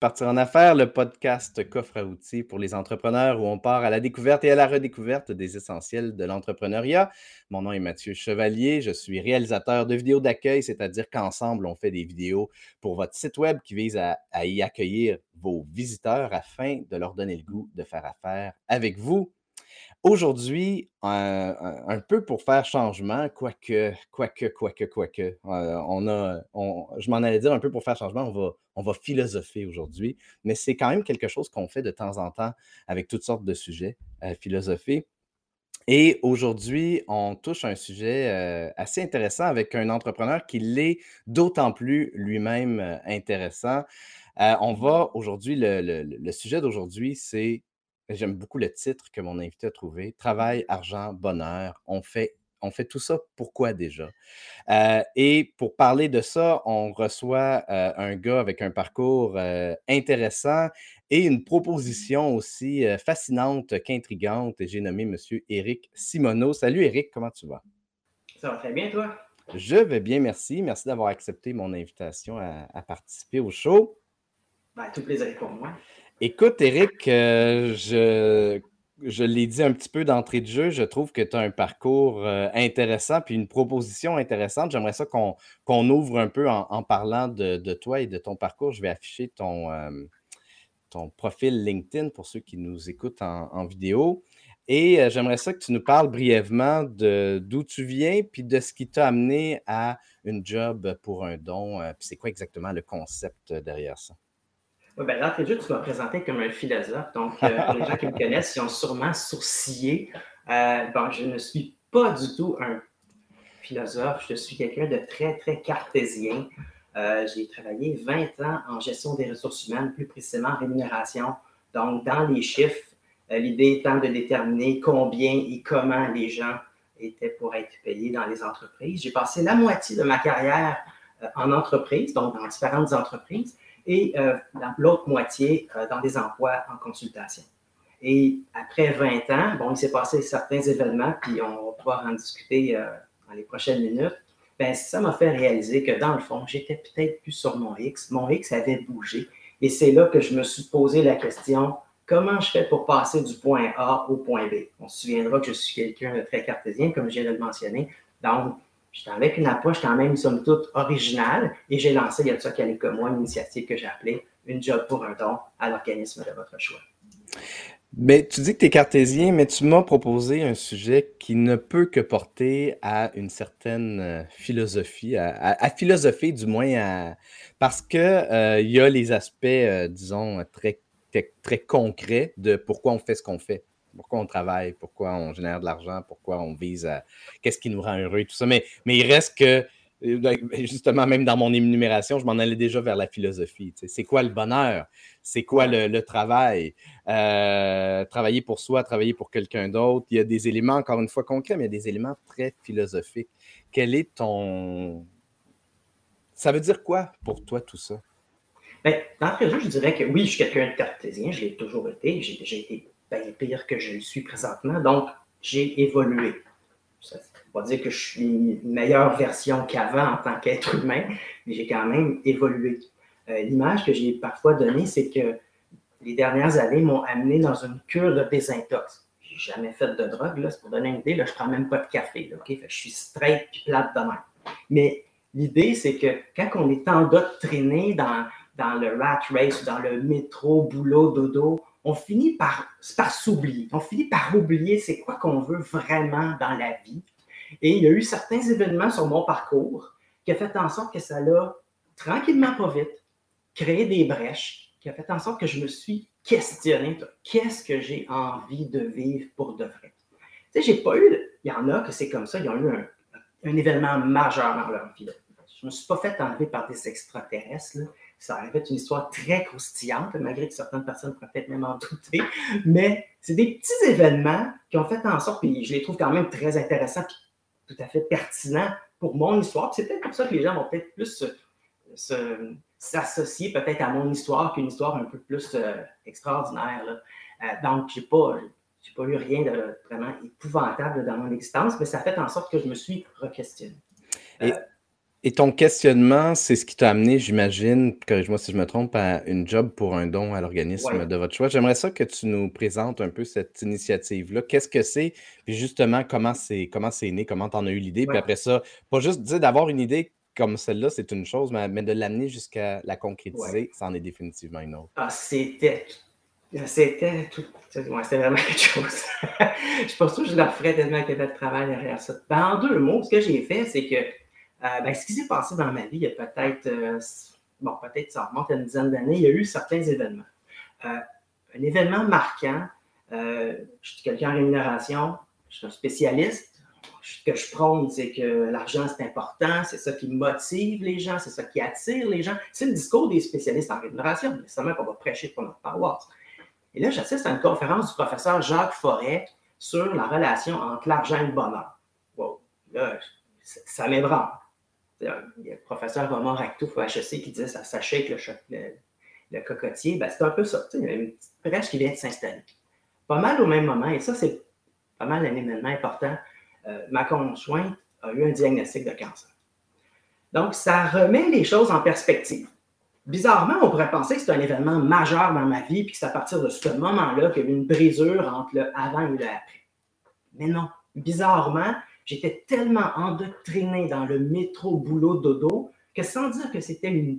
Partir en affaires, le podcast coffre à outils pour les entrepreneurs où on part à la découverte et à la redécouverte des essentiels de l'entrepreneuriat. Mon nom est Mathieu Chevalier, je suis réalisateur de vidéos d'accueil, c'est-à-dire qu'ensemble, on fait des vidéos pour votre site web qui vise à, à y accueillir vos visiteurs afin de leur donner le goût de faire affaire avec vous. Aujourd'hui, un, peu pour faire changement, quoique, quoique, quoique, quoique, euh, on a, je m'en allais dire un peu pour faire changement, on va, on va philosopher aujourd'hui, mais c'est quand même quelque chose qu'on fait de temps en temps avec toutes sortes de sujets, euh, philosopher. Et aujourd'hui, on touche un sujet euh, assez intéressant avec un entrepreneur qui l'est d'autant plus lui-même intéressant. on va aujourd'hui, le sujet d'aujourd'hui, c'est J'aime beaucoup le titre que mon invité a trouvé. Travail, argent, bonheur. On fait, on fait tout ça pourquoi déjà? Euh, et pour parler de ça, on reçoit euh, un gars avec un parcours euh, intéressant et une proposition aussi fascinante qu'intrigante. J'ai nommé M. Éric Simoneau. Salut Éric, comment tu vas? Ça va très bien, toi? Je vais bien, merci. Merci d'avoir accepté mon invitation à, participer au show. Ben, tout plaisir pour moi. Écoute, Eric, euh, je, je l'ai dit un petit peu d'entrée de jeu, je trouve que tu as un parcours euh, intéressant puis une proposition intéressante. J'aimerais ça qu'on ouvre un peu en, parlant de, toi et de ton parcours. Je vais afficher ton, euh, ton profil LinkedIn pour ceux qui nous écoutent en, vidéo. Et j'aimerais ça que tu nous parles brièvement de d'où tu viens puis de ce qui t'a amené à une job pour un don. puis c'est quoi exactement le concept derrière ça? Oui, l'entrée de tu m'as présenté comme un philosophe. Donc, euh, les gens qui me connaissent, ils ont sûrement sourcillé. Euh, bon, je ne suis pas du tout un philosophe. Je suis quelqu'un de très, très cartésien. Euh, j'ai travaillé 20 ans en gestion des ressources humaines, plus précisément en rémunération. Donc, dans les chiffres, l'idée étant de déterminer combien et comment les gens étaient pour être payés dans les entreprises. J'ai passé la moitié de ma carrière en entreprise, donc dans différentes entreprises et euh, l'autre moitié euh, dans des emplois en consultation. Et après 20 ans, bon, il s'est passé certains événements, puis on va pouvoir en discuter euh, dans les prochaines minutes. Ben, ça m'a fait réaliser que dans le fond, j'étais peut-être plus sur mon X. Mon X avait bougé. Et c'est là que je me suis posé la question comment je fais pour passer du point A au point B? On se souviendra que je suis quelqu'un de très cartésien, comme je viens de le mentionner. Donc, J'étais avec une approche quand même, somme toute, originale et j'ai lancé, il y a de ça quelques mois, une initiative que j'ai appelée Une job pour un don à l'organisme de votre choix. Mais tu dis que tu es cartésien, mais tu m'as proposé un sujet qui ne peut que porter à une certaine euh, philosophie, à, philosopher du moins, parce qu'il euh, y a les aspects, euh, disons, très, très concrets de pourquoi on fait ce qu'on fait pourquoi on travaille, pourquoi on génère de l'argent, pourquoi on vise à qu'est-ce qui nous rend heureux, tout ça. Mais, mais il reste que, euh, ben, justement, même dans mon énumération, je m'en allais déjà vers la philosophie. C'est quoi le bonheur? C'est quoi le, travail? Euh, travailler pour soi, travailler pour quelqu'un d'autre. Il y a des éléments, encore une fois, concrets, mais il y a des éléments très philosophiques. Quel est ton. Ça veut dire quoi pour toi tout ça? Bien, d'entrée je dirais que oui, je suis quelqu'un de cartésien, je l'ai toujours été. J'ai été bien pire que je le suis présentement. Donc, j'ai évolué. Ça ne veut pas dire que je suis une meilleure version qu'avant en tant qu'être humain, mais j'ai quand même évolué. Euh, l'image que j'ai parfois donnée, c'est que les dernières années m'ont amené dans une cure de désintox. J'ai jamais fait de drogue, là, c'est pour donner une idée, là, je prends même pas de café, je suis straight et plate de. Mais l'idée, c'est que quand on est endoctriné dans, dans le rat race, dans le métro, boulot, dodo, on finit par, s'oublier. On finit par oublier c'est quoi qu'on veut vraiment dans la vie. Et il y a eu certains événements sur mon parcours qui ont fait en sorte que ça l'a, tranquillement, pas vite, créé des brèches, qui a fait en sorte que je me suis questionné qu'est-ce que j'ai envie de vivre pour de vrai? Tu sais, j'ai pas eu, il y en a que c'est comme ça, ils ont eu un, événement majeur dans leur vie. Je ne me suis pas fait enlever par des extraterrestres. Ça aurait fait une histoire très croustillante, malgré que certaines personnes pourraient peut-être même en douter. Mais c'est des petits événements qui ont fait en sorte, puis je les trouve quand même très intéressants, tout à fait pertinents pour mon histoire. C'est peut-être pour ça que les gens vont peut-être plus s'associer peut-être à mon histoire qu'une histoire un peu plus euh, extraordinaire. Euh, donc, je n'ai pas, pas eu rien de vraiment épouvantable dans mon existence, mais ça fait en sorte que je me suis re-questionné. Et, Et ton questionnement, c'est ce qui t'a amené, j'imagine, corrige-moi si je me trompe, à une job pour un don à l'organisme de votre choix. J'aimerais ça que tu nous présentes un peu cette initiative-là. Qu'est-ce que c'est? Puis justement, comment c'est comment c'est né, comment tu en as eu l'idée? Puis après ça, pas juste dire d'avoir une idée comme celle-là, c'est une chose, mais, de l'amener jusqu'à la concrétiser, c'en est définitivement une autre. Ah, c'était c'était tout. c'était vraiment quelque chose. je pense que je leur ferais tellement qu'il y avait de travail derrière ça. Ben, en deux mots, ce que j'ai fait, c'est que ben, ce qui s'est passé dans ma vie, il y a peut-être, euh, bon, peut-être ça remonte à une dizaine d'années, il y a eu certains événements. Euh, un événement marquant, je suis quelqu'un en rémunération, je suis un spécialiste. Ce que je prône, c'est que l'argent, c'est important, c'est ça qui motive les gens, c'est ça qui attire les gens. C'est le discours des spécialistes en rémunération, mais c'est qu'on va prêcher pour notre paroisse. Et là, j'assiste à une conférence du professeur Jacques Forêt sur la relation entre l'argent et le bonheur. Wow, là, ça m'ébranle. Il y a le professeur Romain Ractouf au HEC qui disait ça, ça le, le, cocotier. Ben, c'est un peu ça. Il y a une petite brèche qui vient de s'installer. Pas mal au même moment, et ça, c'est pas mal un événement important. Euh, ma conjointe a eu un diagnostic de cancer. Donc, ça remet les choses en perspective. Bizarrement, on pourrait penser que c'est un événement majeur dans ma vie, puis que c'est à partir de ce moment-là qu'il y a eu une brisure entre le avant et le après. Mais non, bizarrement, j'étais tellement endoctriné dans le métro boulot dodo que sans dire que c'était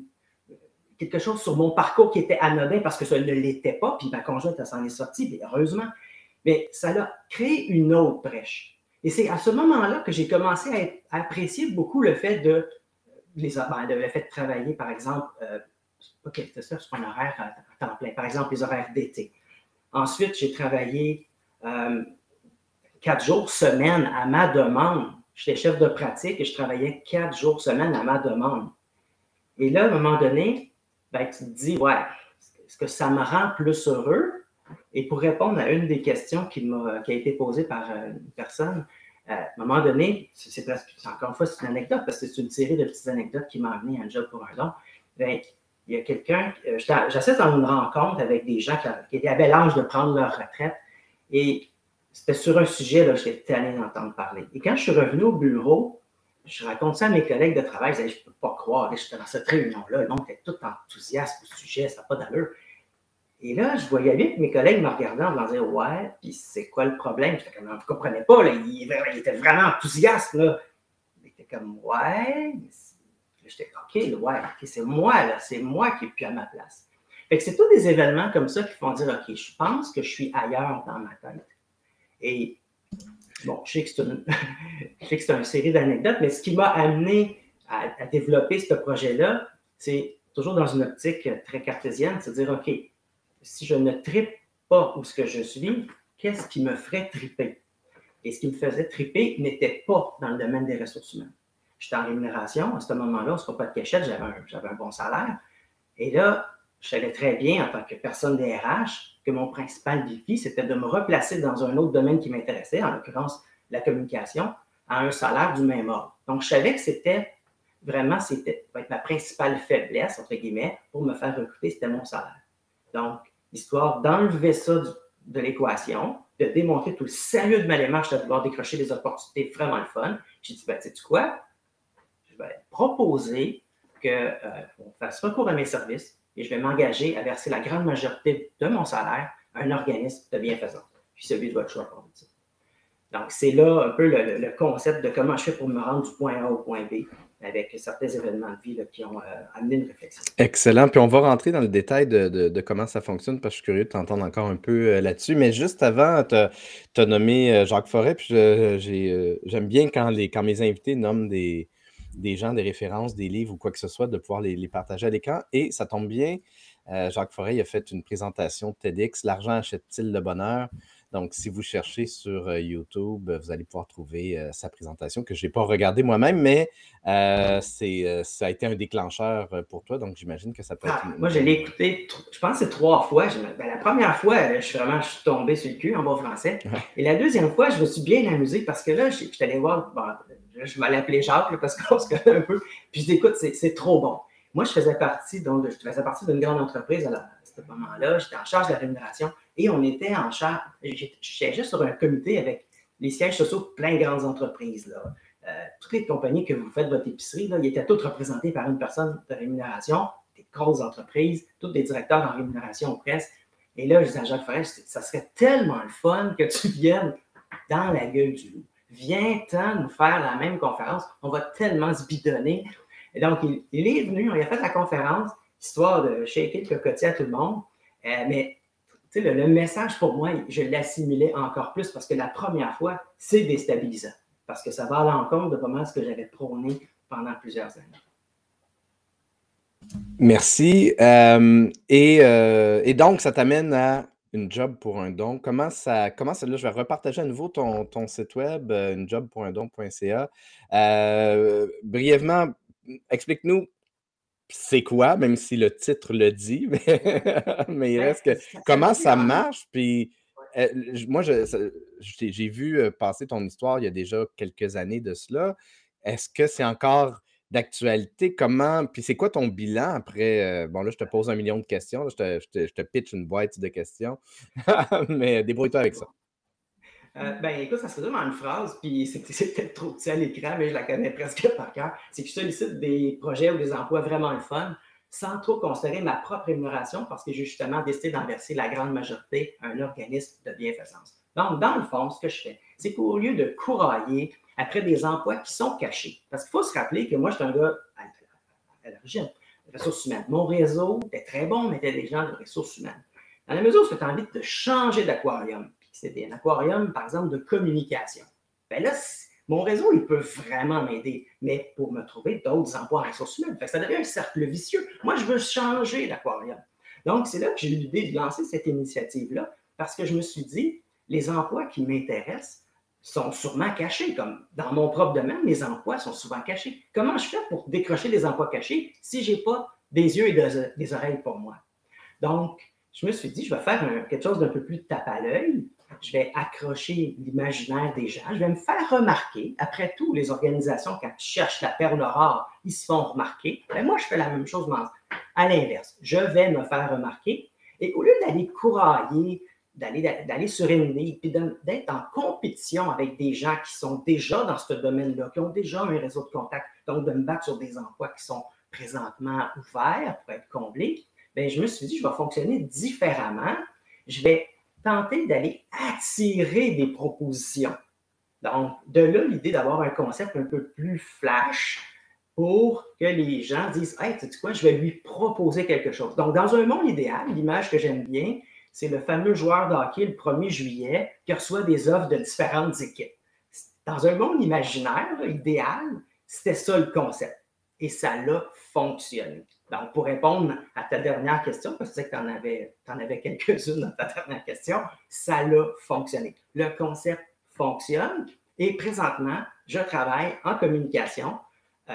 quelque chose sur mon parcours qui était anodin parce que ça ne l'était pas, puis ma conjointe s'en est sortie, heureusement, mais ça a créé une autre brèche. Et c'est à ce moment-là que j'ai commencé à, apprécier beaucoup le fait de, les, ben, le fait de travailler, par exemple, euh, OK, c'est ça, c'est un horaire à, temps plein. Par exemple, les horaires d'été. Ensuite, j'ai travaillé euh, quatre jours semaine à ma demande. J'étais chef de pratique et je travaillais quatre jours semaine à ma demande. Et là, à un moment donné, ben, tu te dis, ouais, est-ce que ça me rend plus heureux? Et pour répondre à une des questions qui, m'a, qui a été posée par euh, une personne, euh, à un moment donné, c'est encore une fois, une anecdote parce que c'est une série de petites anecdotes qui m'a amené à un job pour un don. Ben, il y a quelqu'un, euh, j'assiste dans une rencontre avec des gens qui, étaient à bel âge de prendre leur retraite et c'était sur un sujet, là, j'étais allé d'entendre parler. Et quand je suis revenu au bureau, je raconte ça à mes collègues de travail, je ne peux pas croire, j'étais dans cette réunion-là, monde était tout enthousiaste au sujet, ça n'a pas d'allure. Et là, je voyais bien que mes collègues me regardaient en me disant Ouais, puis c'est quoi le problème? J'étais comme, je ne comprenais pas, là, il, était vraiment enthousiaste. Là. Il était comme Ouais, J'étais OK, ouais, c'est moi, là, c'est moi qui est plus à ma place. Fait que c'est tous des événements comme ça qui font dire OK, je pense que je suis ailleurs dans ma tête. Et bon, je sais que c'est une, série d'anecdotes, mais ce qui m'a amené à, développer ce projet-là, c'est toujours dans une optique très cartésienne, c'est dire OK, si je ne tripe pas où ce que je suis, qu'est-ce qui me ferait triper? Et ce qui me faisait triper n'était pas dans le domaine des ressources humaines. J'étais en rémunération. À ce moment-là, on ne se pas de cachette, j'avais un, bon salaire. Et là, je savais très bien, en tant que personne des RH, que mon principal défi, c'était de me replacer dans un autre domaine qui m'intéressait, en l'occurrence la communication, à un salaire du même ordre. Donc, je savais que c'était vraiment, c'était ma principale faiblesse, entre guillemets, pour me faire recruter, c'était mon salaire. Donc, l'histoire d'enlever ça de l'équation, de démontrer tout le sérieux de ma démarche de vouloir décrocher des opportunités vraiment le fun, j'ai dit, ben, sais -tu quoi? proposer qu'on euh, fasse recours à mes services et je vais m'engager à verser la grande majorité de mon salaire à un organisme de bienfaisance, puis celui de votre choix. Donc, c'est là un peu le, concept de comment je fais pour me rendre du point A au point B avec certains événements de vie qui ont euh, amené une réflexion. Excellent. Puis on va rentrer dans le détail de, comment ça fonctionne parce que je suis curieux de t'entendre encore un peu euh, là-dessus. Mais juste avant, tu as, nommé Jacques Forêt, puis j'aime bien quand, les, quand mes invités nomment des, des gens, des références, des livres ou quoi que ce soit, de pouvoir les, partager à l'écran. Et ça tombe bien, euh, Jacques Forêt a fait une présentation TEDx, L'argent achète-t-il le bonheur? Donc, si vous cherchez sur euh, YouTube, vous allez pouvoir trouver euh, sa présentation que je n'ai pas regardée moi-même, mais c'est, ça a été un déclencheur pour toi, donc j'imagine que ça peut être. Ah, moi, je l'ai écouté, je pense c'est trois fois. Ben, la première fois, je suis vraiment je suis tombé sur le cul en bon français. Et la deuxième fois, je me suis bien amusé parce que là, je, suis allé voir, je m'allais appeler Jacques parce qu'on se connaît un peu. Puis je dis, écoute, c'est trop bon. Moi, je faisais partie, donc, je faisais partie d'une grande entreprise à, ce moment-là. J'étais en charge de la rémunération et on était en charge, je siégeais sur un comité avec les sièges sociaux de plein de grandes entreprises. Là. toutes les compagnies que vous faites votre épicerie, ils étaient toutes représentées par une personne de rémunération, des grosses entreprises, tous des directeurs en rémunération presque. Et là, je disais à Jacques ça serait tellement le fun que tu viennes dans la gueule du loup. Viens-t'en nous faire la même conférence. On va tellement se bidonner. Et donc, il, est venu, on a fait la conférence, histoire de shaker le cocotier à tout le monde. Euh, mais le, le, message pour moi, je l'assimilais encore plus parce que la première fois, c'est déstabilisant. Parce que ça va à l'encontre de comment ce que j'avais prôné pendant plusieurs années. Merci. Euh, et, euh, et, donc, ça t'amène à une job pour un don. Comment ça, comment là, je vais repartager à nouveau ton, ton site web, euh, une job pour un don.ca. brièvement, explique-nous c'est quoi, même si le titre le dit, mais, il reste que comment ça marche, puis moi, j'ai vu passer ton histoire il y a déjà quelques années de cela. Est-ce que c'est encore d'actualité? Comment, puis c'est quoi ton bilan après? Euh, bon, là, je te pose un million de questions. je, te, pitch une boîte de questions. Mais débrouille-toi avec ça. Euh, ben, écoute, ça se résume en une phrase, puis c'est peut-être trop petit à l'écran, mais je la connais presque par cœur. C'est que je sollicite des projets ou des emplois vraiment fun, sans trop considérer ma propre rémunération, parce que j'ai justement décidé d'en verser la grande majorité à un organisme de bienfaisance. Donc, dans le fond, ce que je fais, c'est qu'au lieu de courailler après des emplois qui sont cachés. Parce qu'il faut se rappeler que moi, je suis un gars à, l'origine, ressources humaines. Mon réseau était très bon, mais était des gens de ressources humaines. Dans la mesure où tu as envie de changer d'aquarium, c'est un aquarium, par exemple, de communication, bien là, mon réseau, il peut vraiment m'aider, mais pour me trouver d'autres emplois en ressources humaines. ça devient un cercle vicieux. Moi, je veux changer d'aquarium. Donc, c'est là que j'ai eu l'idée de lancer cette initiative-là, parce que je me suis dit, les emplois qui m'intéressent, sont sûrement cachés. Comme dans mon propre domaine, les emplois sont souvent cachés. Comment je fais pour décrocher des emplois cachés si je n'ai pas des yeux et des oreilles pour moi? Donc, je me suis dit, je vais faire quelque chose d'un peu plus tape à l'œil. Je vais accrocher l'imaginaire des gens. Je vais me faire remarquer. Après tout, les organisations, quand cherchent la perle rare, ils se font remarquer. Moi, je fais la même chose, mais à l'inverse. Je vais me faire remarquer. Et au lieu d'aller courailler, d'aller une ligne, puis d'être en compétition avec des gens qui sont déjà dans ce domaine-là, qui ont déjà un réseau de contacts, donc de me battre sur des emplois qui sont présentement ouverts pour être comblés, bien, je me suis dit, je vais fonctionner différemment. Je vais tenter d'aller attirer des propositions. Donc, de là, l'idée d'avoir un concept un peu plus flash pour que les gens disent Hey, tu sais quoi, je vais lui proposer quelque chose. Donc, dans un monde idéal, l'image que j'aime bien, c'est le fameux joueur d'hockey le 1er juillet qui reçoit des offres de différentes équipes. Dans un monde imaginaire, idéal, c'était ça le concept. Et ça l'a fonctionné. Donc, pour répondre à ta dernière question, parce que tu sais que tu en avais, quelques-unes dans ta dernière question, ça l'a fonctionné. Le concept fonctionne et présentement, je travaille en communication. Euh,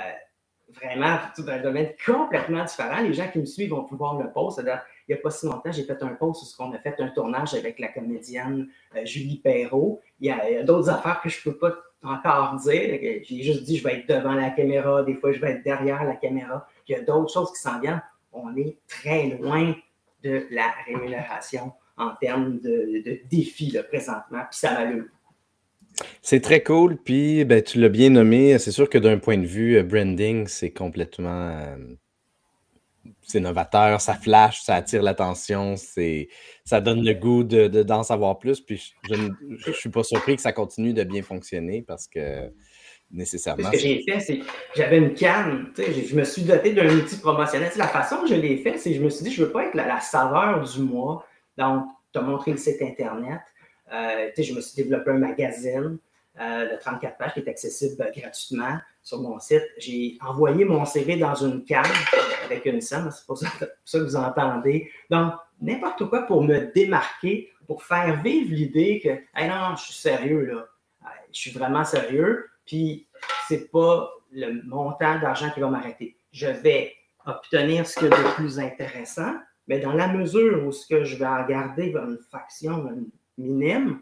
vraiment dans un domaine complètement différent. Les gens qui me suivent vont pouvoir le poste. Il n'y a pas si longtemps, j'ai fait un post ce qu'on a fait un tournage avec la comédienne euh, Julie Perrault. Il y a, d'autres affaires que je ne peux pas encore dire. J'ai juste dit je vais être devant la caméra, des fois je vais être derrière la caméra. Il y a d'autres choses qui s'en viennent. On est très loin de la rémunération en termes de, défis présentement, puis ça m'a c'est très cool, puis ben, tu l'as bien nommé. C'est sûr que d'un point de vue euh, branding, c'est complètement. Euh, c'est novateur, ça flash, ça attire l'attention, ça donne le goût de, d'en savoir plus. Puis je ne suis pas surpris que ça continue de bien fonctionner parce que nécessairement. Ce que j'ai fait, c'est j'avais une canne, je me suis doté d'un outil promotionnel. la façon que je l'ai fait, c'est que je me suis dit, je ne veux pas être la, la saveur du mois. Donc, tu as montré le site Internet. Euh, je me suis développé un magazine euh, de 34 pages qui est accessible euh, gratuitement sur mon site. J'ai envoyé mon CV dans une carte avec une scène, c'est pour ça, que vous entendez. Donc, n'importe quoi pour me démarquer, pour faire vivre l'idée que, hey, non, je suis sérieux, là. Je suis vraiment sérieux, puis c'est pas le montant d'argent qui va m'arrêter. Je vais obtenir ce que de plus intéressant, mais dans la mesure où ce que je vais en garder une fraction, une minime,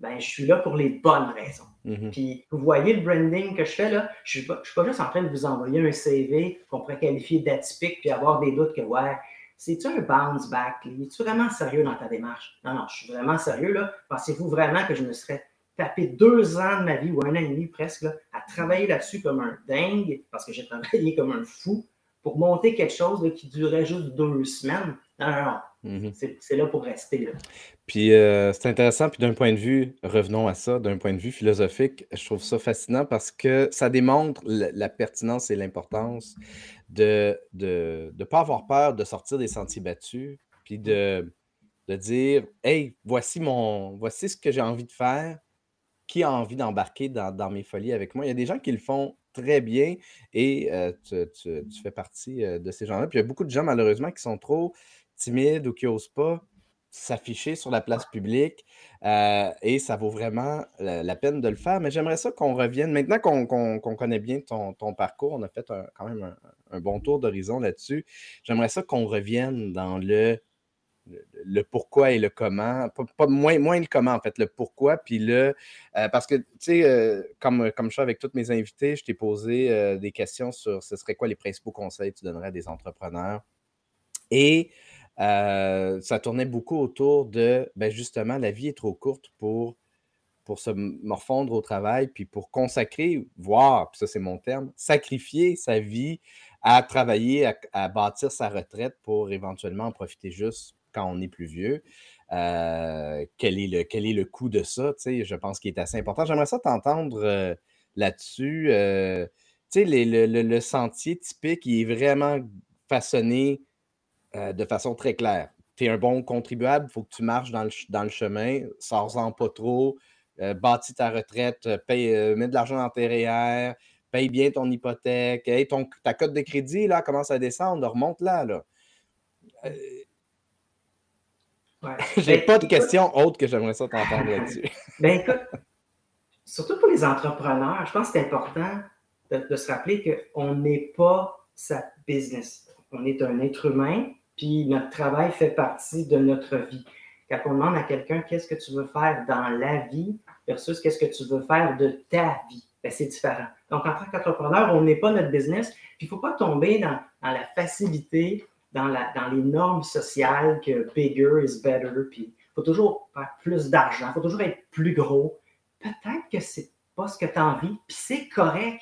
ben, je suis là pour les bonnes raisons. Mhm. Puis, vous voyez le branding que je fais là, je ne suis, pas juste en train de vous envoyer un CV qu'on pourrait qualifier d'atypique puis avoir des doutes que, ouais, c'est-tu un bounce back? Es-tu vraiment sérieux dans ta démarche? Non, non, je suis vraiment sérieux là. Pensez-vous vraiment que je me serais tapé deux ans de ma vie, ou un an et demi presque, à travailler là-dessus comme un dingue, parce que j'ai travaillé comme un fou, pour monter quelque chose qui durait juste deux semaines? Non, non, non. Mhm. C'est là pour rester. Puis euh, c'est intéressant, puis d'un point de vue, revenons à ça, d'un point de vue philosophique, je trouve ça fascinant parce que ça démontre la, pertinence et l'importance de ne de, pas avoir peur de sortir des sentiers battus, puis de, de dire Hey, voici mon voici ce que j'ai envie de faire, qui a envie d'embarquer dans, mes folies avec moi. Il y a des gens qui le font très bien et euh, tu, fais partie euh, de ces gens-là. Puis il y a beaucoup de gens, malheureusement, qui sont trop timides ou qui n'osent pas s'afficher sur la place publique euh, et ça vaut vraiment la, peine de le faire. Mais j'aimerais ça qu'on revienne, maintenant qu'on connaît bien ton, parcours, on a fait quand même un bon tour d'horizon là-dessus, j'aimerais ça qu'on revienne dans le le, pourquoi et le comment. Pas, moins, le comment, en fait, le pourquoi. Puis le. Euh, parce que, tu sais, euh, comme, comme je fais avec tous mes invités, je t'ai posé des questions sur ce serait quoi les principaux conseils que tu donnerais à des entrepreneurs. Et ça tournait beaucoup autour de, ben justement, la vie est trop courte pour, pour se morfondre au travail, puis pour consacrer, voire, puis ça c'est mon terme, sacrifier sa vie à travailler, à, bâtir sa retraite pour éventuellement en profiter juste quand on est plus vieux. Euh, quel, est le, quel est le coût de ça? Je pense qu'il est assez important. J'aimerais ça t'entendre euh, là-dessus. Euh, le, le, sentier typique, il est vraiment façonné de façon très claire. Tu es un bon contribuable, il faut que tu marches dans le, dans le chemin, sors-en pas trop, bâtis ta retraite, paye, mets de l'argent dans tes REER, paye bien ton hypothèque, ton, ta cote de crédit là, commence à descendre, remonte là. là. J'ai ben, pas de questions autres que j'aimerais ça t'entendre là-dessus. ben écoute, surtout pour les entrepreneurs, je pense que c'est important de, se rappeler qu'on n'est pas sa business. On est un être humain, puis notre travail fait partie de notre vie. Quand on demande à quelqu'un qu'est-ce que tu veux faire dans la vie versus qu'est-ce que tu veux faire de ta vie, ben, c'est différent. Donc, en tant qu'entrepreneur, on n'est pas notre business, puis il ne faut pas tomber dans, la facilité dans les normes sociales que bigger is better, puis il faut toujours faire plus d'argent, il faut toujours être plus gros. Peut-être que c'est pas ce que tu as envie, puis c'est correct.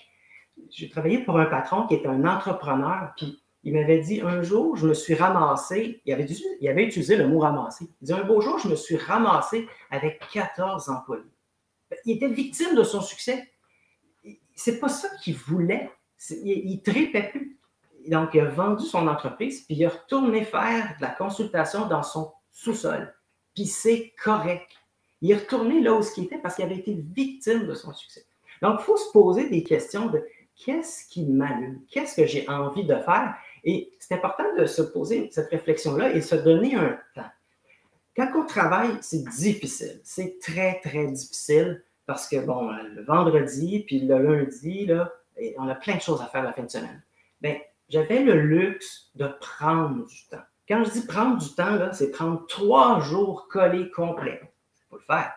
J'ai travaillé pour un patron qui est un entrepreneur, puis il m'avait dit un jour, je me suis ramassé, il avait, il avait utilisé le mot ramasser. Il dit un beau jour, je me suis ramassé avec 14 employés. Ben, il était victime de son succès. C'est pas ça qu'il voulait. Il, il tripait plus donc, il a vendu son entreprise, puis il a retourné faire de la consultation dans son sous-sol. Puis c'est correct. Il est retourné là où il était parce qu'il avait été victime de son succès. Donc, il faut se poser des questions de qu'est-ce qui m'allume? Qu'est-ce que j'ai envie de faire? Et c'est important de se poser cette réflexion-là et se donner un temps. Quand on travaille, c'est difficile. C'est très, très difficile parce que, bon, le vendredi, puis le lundi, là, on a plein de choses à faire la fin de semaine. Bien, j'avais le luxe de prendre du temps. Quand je dis prendre du temps, c'est prendre trois jours collés complets. Pour le faire,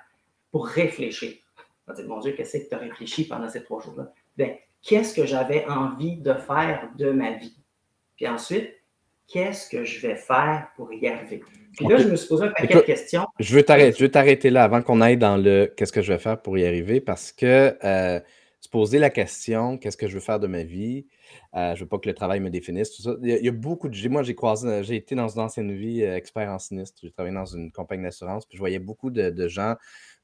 pour réfléchir. On va dire, mon Dieu, qu'est-ce que tu as réfléchi pendant ces trois jours-là? Bien, qu'est-ce que j'avais envie de faire de ma vie? Puis ensuite, qu'est-ce que je vais faire pour y arriver? Puis là, je me suis posé un paquet de questions. Je veux t'arrêter là avant qu'on aille dans le qu'est-ce que je vais faire pour y arriver parce que euh, se poser la question qu'est-ce que je veux faire de ma vie? Euh, je veux pas que le travail me définisse, tout ça. Il y a, beaucoup de. Moi, j'ai croisé, j'ai été dans une ancienne vie euh, expert en sinistre. J'ai travaillé dans une compagnie d'assurance, puis je voyais beaucoup de, gens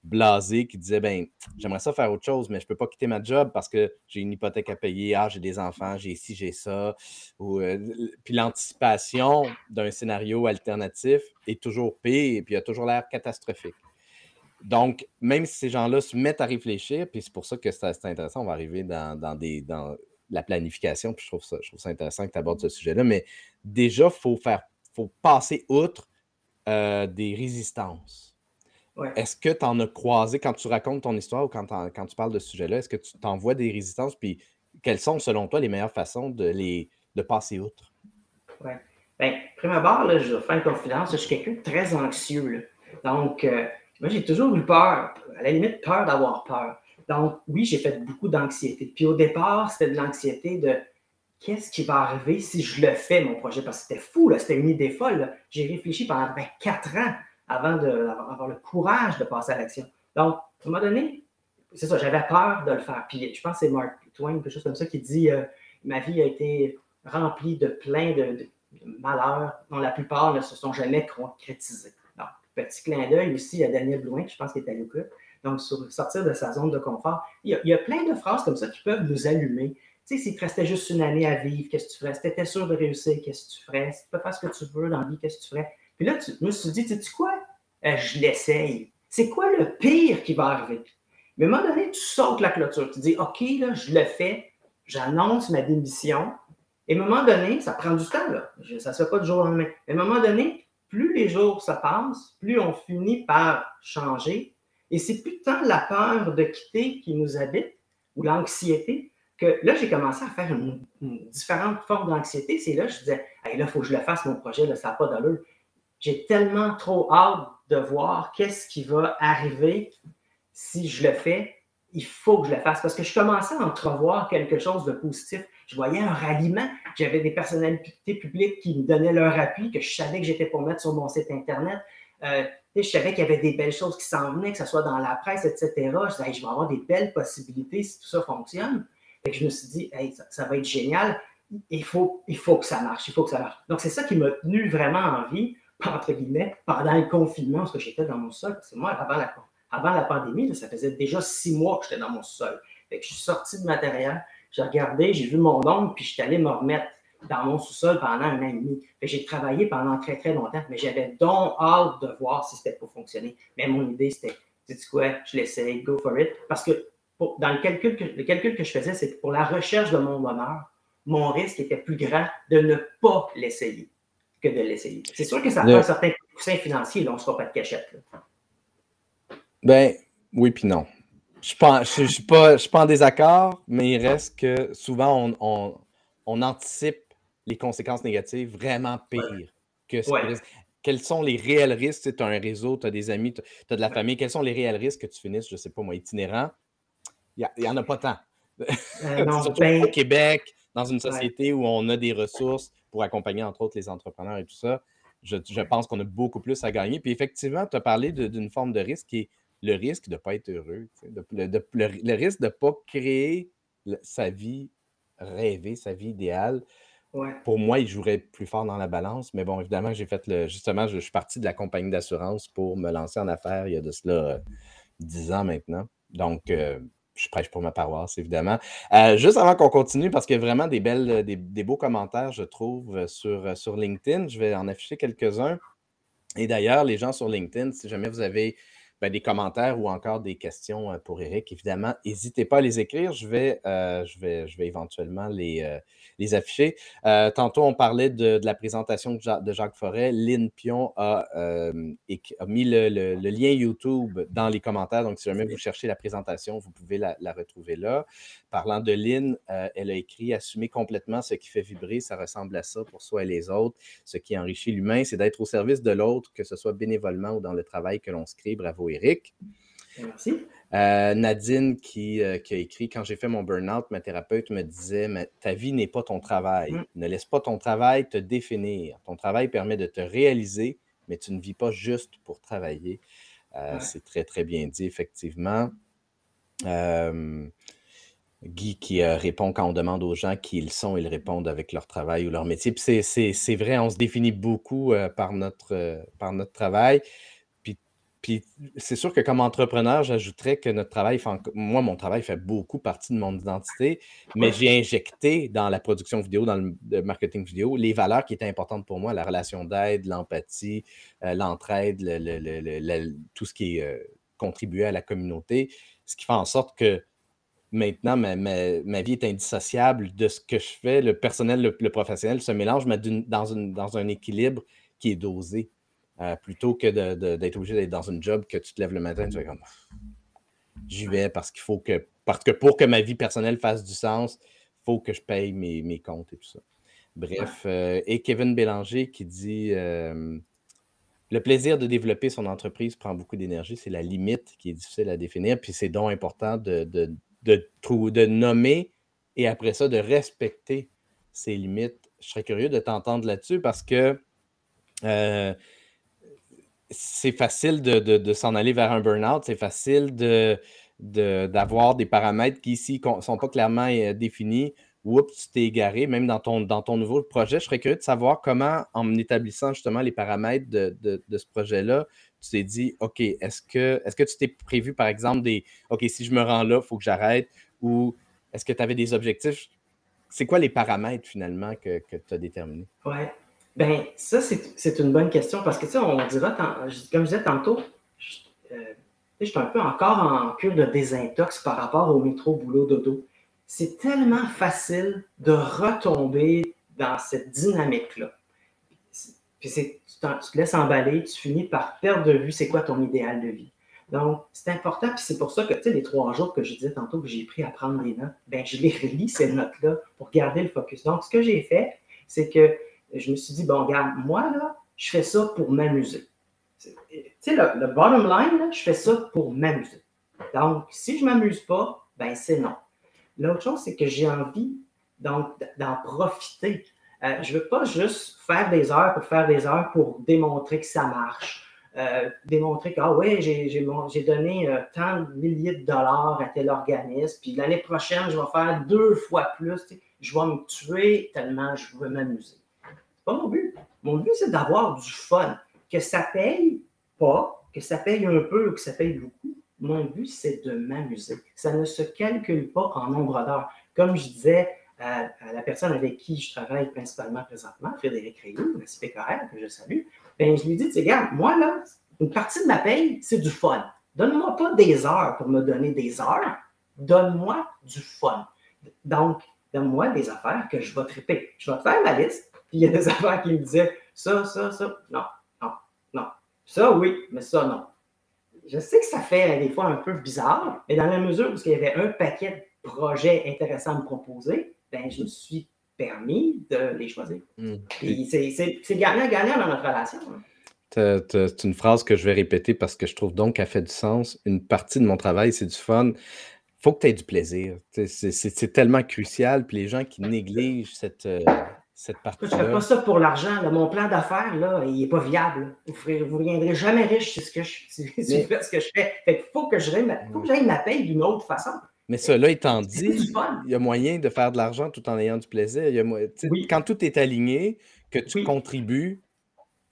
blasés qui disaient ben j'aimerais ça faire autre chose, mais je peux pas quitter ma job parce que j'ai une hypothèque à payer, ah, j'ai des enfants, j'ai ci, j'ai ça. puis l'anticipation d'un scénario alternatif est toujours pire et puis il a toujours l'air catastrophique. Donc, même si ces gens-là se mettent à réfléchir, puis c'est pour ça que c'est intéressant, on va arriver dans, des. La planification, puis je trouve ça, je trouve intéressant que tu abordes ce sujet-là, mais déjà, il faut faire, faut passer outre euh, des résistances. Est-ce que tu en as croisé quand tu racontes ton histoire ou quand, quand tu parles de ce sujet-là? Est-ce que tu t'envoies des résistances? Puis quelles sont, selon toi, les meilleures façons de les de passer outre? Oui. Bien, prime abord, là, je vais faire une confidence. Je suis quelqu'un de très anxieux. Donc, euh, moi, j'ai toujours eu peur, à la limite, peur d'avoir peur. Donc, oui, j'ai fait beaucoup d'anxiété. Puis au départ, c'était de l'anxiété de qu'est-ce qui va arriver si je le fais, mon projet? Parce que c'était fou, c'était une idée folle. J'ai réfléchi pendant quatre ans avant d'avoir le courage de passer à l'action. Donc, à un moment donné, c'est ça, j'avais peur de le faire. Puis je pense que c'est Mark Twain, quelque chose comme ça, qui dit euh, Ma vie a été remplie de plein de, malheurs dont la plupart ne se sont jamais concrétisés. Donc, petit clin d'œil aussi à Daniel Blouin, je pense qu'il est à l'écoute. Donc, sur sortir de sa zone de confort, il y, a, plein de phrases comme ça qui peuvent nous allumer. Tu sais, s'il te restait juste une année à vivre, qu'est-ce que tu ferais? Si tu étais sûr de réussir, qu'est-ce que tu ferais? Si tu peux faire ce que tu veux dans la vie, qu'est-ce que tu ferais? Puis là, tu, je me suis dit, tu sais quoi? Euh, je l'essaye. C'est quoi le pire qui va arriver? Mais à un moment donné, tu sautes la clôture. Tu dis, OK, là, je le fais, j'annonce ma démission. Et à un moment donné, ça prend du temps. Ça ne se fait pas du jour au lendemain. Mais à un moment donné, plus les jours se passent, plus on finit par changer. Et c'est plus tant la peur de quitter qui nous habite ou l'anxiété que là, j'ai commencé à faire une, différente forme d'anxiété. C'est là, je disais, hey, là, il faut que je le fasse, mon projet, là, ça n'a pas d'allure. J'ai tellement trop hâte de voir qu'est-ce qui va arriver si je le fais, il faut que je le fasse parce que je commençais à entrevoir quelque chose de positif. Je voyais un ralliement. J'avais des personnalités publiques qui me donnaient leur appui, que je savais que j'étais pour mettre sur mon site Internet. Euh, je savais qu'il y avait des belles choses qui s'en venaient, que ce soit dans la presse, etc. Je disais, je vais avoir des belles possibilités si tout ça fonctionne. Et je me suis dit, ça, va être génial. Il faut, il faut que ça marche. Il faut que ça marche. Donc, c'est ça qui m'a tenu vraiment en vie, entre guillemets, pendant le confinement, parce que j'étais dans mon sol. C'est moi, avant la, pandémie, ça faisait déjà six mois que j'étais dans mon sol. je suis sorti de matériel, j'ai regardé, j'ai vu mon oncle, puis je suis allé me remettre dans mon sous-sol pendant un an et demi. j'ai travaillé pendant très, très longtemps, mais j'avais donc hâte de voir si c'était pour fonctionner. Mais mon idée, c'était, tu sais quoi, je l'essaye, go for it. Parce que dans le calcul, que, le calcul que je faisais, c'est que pour la recherche de mon bonheur, mon risque était plus grand de ne pas l'essayer que de l'essayer. C'est sûr que ça fait un certain coussin financier, là, on ne se fera pas de cachette. Ben, oui, puis non. Je ne je, suis, pas, pas en désaccord, mais il reste que souvent, on, on, anticipe les conséquences négatives vraiment pires que ce Quels sont les réels risques? Tu as un réseau, tu as des amis, tu as de la famille. Quels sont les réels risques que tu finisses, je ne sais pas moi, itinérant? Il n'y en a pas tant. Euh, Surtout ben au Québec, dans une société où on a des ressources pour accompagner, entre autres, les entrepreneurs et tout ça. Je, je pense qu'on a beaucoup plus à gagner. Puis effectivement, tu as parlé d'une forme de risque qui est le risque de ne pas être heureux, le, risque de ne pas créer sa vie rêvée, sa vie idéale. Pour moi, il jouerait plus fort dans la balance. Mais bon, évidemment, j'ai fait le. Justement, je, suis parti de la compagnie d'assurance pour me lancer en affaires il y a de cela dix ans maintenant. Donc, euh, je prêche pour ma paroisse, évidemment. Euh, juste avant qu'on continue, parce qu'il y a vraiment des, des, beaux commentaires, je trouve, sur, sur LinkedIn. Je vais en afficher quelques-uns. Et d'ailleurs, les gens sur LinkedIn, si jamais vous avez ben, des commentaires ou encore des questions euh, pour Eric, évidemment, n'hésitez pas à les écrire. Je vais, euh, je vais, je vais éventuellement les, euh, les afficher. tantôt, on parlait de, la présentation de, Jacques Forêt. Lynn Pion a, mis le, lien YouTube dans les commentaires. Donc, si jamais vous cherchez la présentation, vous pouvez la, la retrouver là. Parlant de Lynn, elle a écrit Assumer complètement ce qui fait vibrer, ça ressemble à ça pour soi et les autres. Ce qui enrichit l'humain, c'est d'être au service de l'autre, que ce soit bénévolement ou dans le travail que l'on se crée. Bravo Eric. Merci. Euh, Nadine euh, qui, a écrit Quand j'ai fait mon burn-out, ma thérapeute me disait Ta vie n'est pas ton travail. Mm. Ne laisse pas ton travail te définir. Ton travail permet de te réaliser, mais tu ne vis pas juste pour travailler. Euh, c'est très, très bien dit, effectivement. Guy qui répond quand on demande aux gens qui ils sont, ils répondent avec leur travail ou leur métier. c'est vrai, on se définit beaucoup par, notre, par notre travail. Puis c'est sûr que comme entrepreneur, j'ajouterais que notre travail, moi, mon travail fait beaucoup partie de mon identité, mais j'ai injecté dans la production vidéo, dans le, marketing vidéo, les valeurs qui étaient importantes pour moi, la relation d'aide, l'empathie, euh, l'entraide, tout ce qui est euh, contribué à la communauté, ce qui fait en sorte que maintenant, ma, vie est indissociable de ce que je fais. Le personnel, le, professionnel se mélange, mais dans, dans un équilibre qui est dosé. Euh, plutôt que d'être obligé d'être dans une job que tu te lèves le matin et tu vas comme j'y vais parce qu'il faut que parce que pour que ma vie personnelle fasse du sens, il faut que je paye mes, comptes et tout ça. Bref, euh, et Kevin Bélanger qui dit euh, le plaisir de développer son entreprise prend beaucoup d'énergie, c'est la limite qui est difficile à définir, puis c'est donc important de, de, de, de nommer et après ça de respecter ses limites. Je serais curieux de t'entendre là-dessus parce que c'est facile de, s'en aller vers un burn-out, c'est facile d'avoir des paramètres qui ici ne sont pas clairement euh, définis. Oups, tu t'es égaré, même dans ton, nouveau projet. Je serais curieux de savoir comment, en établissant justement les paramètres de, ce projet-là, tu t'es dit, OK, est-ce que, est que tu t'es prévu, par exemple, des OK, si je me rends là, il faut que j'arrête ou est-ce que tu avais des objectifs? C'est quoi les paramètres finalement que, que tu as déterminés? Oui. Ben, ça, c'est une bonne question parce que, tu sais, on dira, comme je disais tantôt, euh, je suis un peu encore en cure de désintox par rapport au métro boulot dodo. C'est tellement facile de retomber dans cette dynamique-là. Puis tu, tu, te laisses emballer, tu finis par perdre de vue c'est quoi ton idéal de vie. Donc, c'est important, puis c'est pour ça que, tu sais, les trois jours que je disais tantôt que j'ai pris à prendre des notes, ben je les relis, ces notes-là, pour garder le focus. Donc, ce que j'ai fait, c'est que je me suis dit, bon, regarde, moi, là, je fais ça pour m'amuser sais, le, bottom line, je fais ça pour m'amuser. Donc, si je ne m'amuse pas, ben c'est non. L'autre chose, c'est que j'ai envie donc d'en profiter. Euh, je ne veux pas juste faire des heures pour faire des heures pour démontrer que ça marche. Euh, démontrer que, ah ouais, j'ai donné euh, tant de milliers de dollars à tel organisme, puis l'année prochaine, je vais faire deux fois plus. Je vais me tuer tellement je veux m'amuser. Pas mon but. Mon but, c'est d'avoir du fun. Que ça paye, pas, que ça paye un peu ou que ça paye beaucoup. Mon but, c'est de m'amuser. Ça ne se calcule pas en nombre d'heures. Comme je disais à, la personne avec qui je travaille principalement présentement, Frédéric Rayou, la CPKR, que je salue, ben, je lui dis, regarde, moi, là, une partie de ma paye, c'est du fun. Donne-moi pas des heures pour me donner des heures. Donne-moi du fun. Donc, donne-moi des affaires que je vais triper. Je vais te faire ma liste, puis il y a des affaires qui me disaient ça, ça, ça. Non, ça, oui, mais ça, non. Je sais que ça fait des fois un peu bizarre, mais dans la mesure où il y avait un paquet de projets intéressants à me proposer, ben, je me suis permis de les choisir. Hmm. C'est gagnant-gagnant dans notre relation. Hein. C'est une phrase que je vais répéter parce que je trouve donc qu'elle fait du sens. Une partie de mon travail, c'est du fun. Il faut que tu aies du plaisir. C'est tellement crucial. Puis les gens qui négligent cette, euh, cette partie. Je ne fais pas ça pour l'argent. Mon plan d'affaires, il n'est pas viable. Vous ne reviendrez jamais riche si, ce que je, si, faites ce que je fais. il faut que j'aille ma, ma paye d'une autre façon. Mais cela étant dit, il y a moyen de faire de l'argent tout en ayant du plaisir. Il Quand tout est aligné, que tu contribues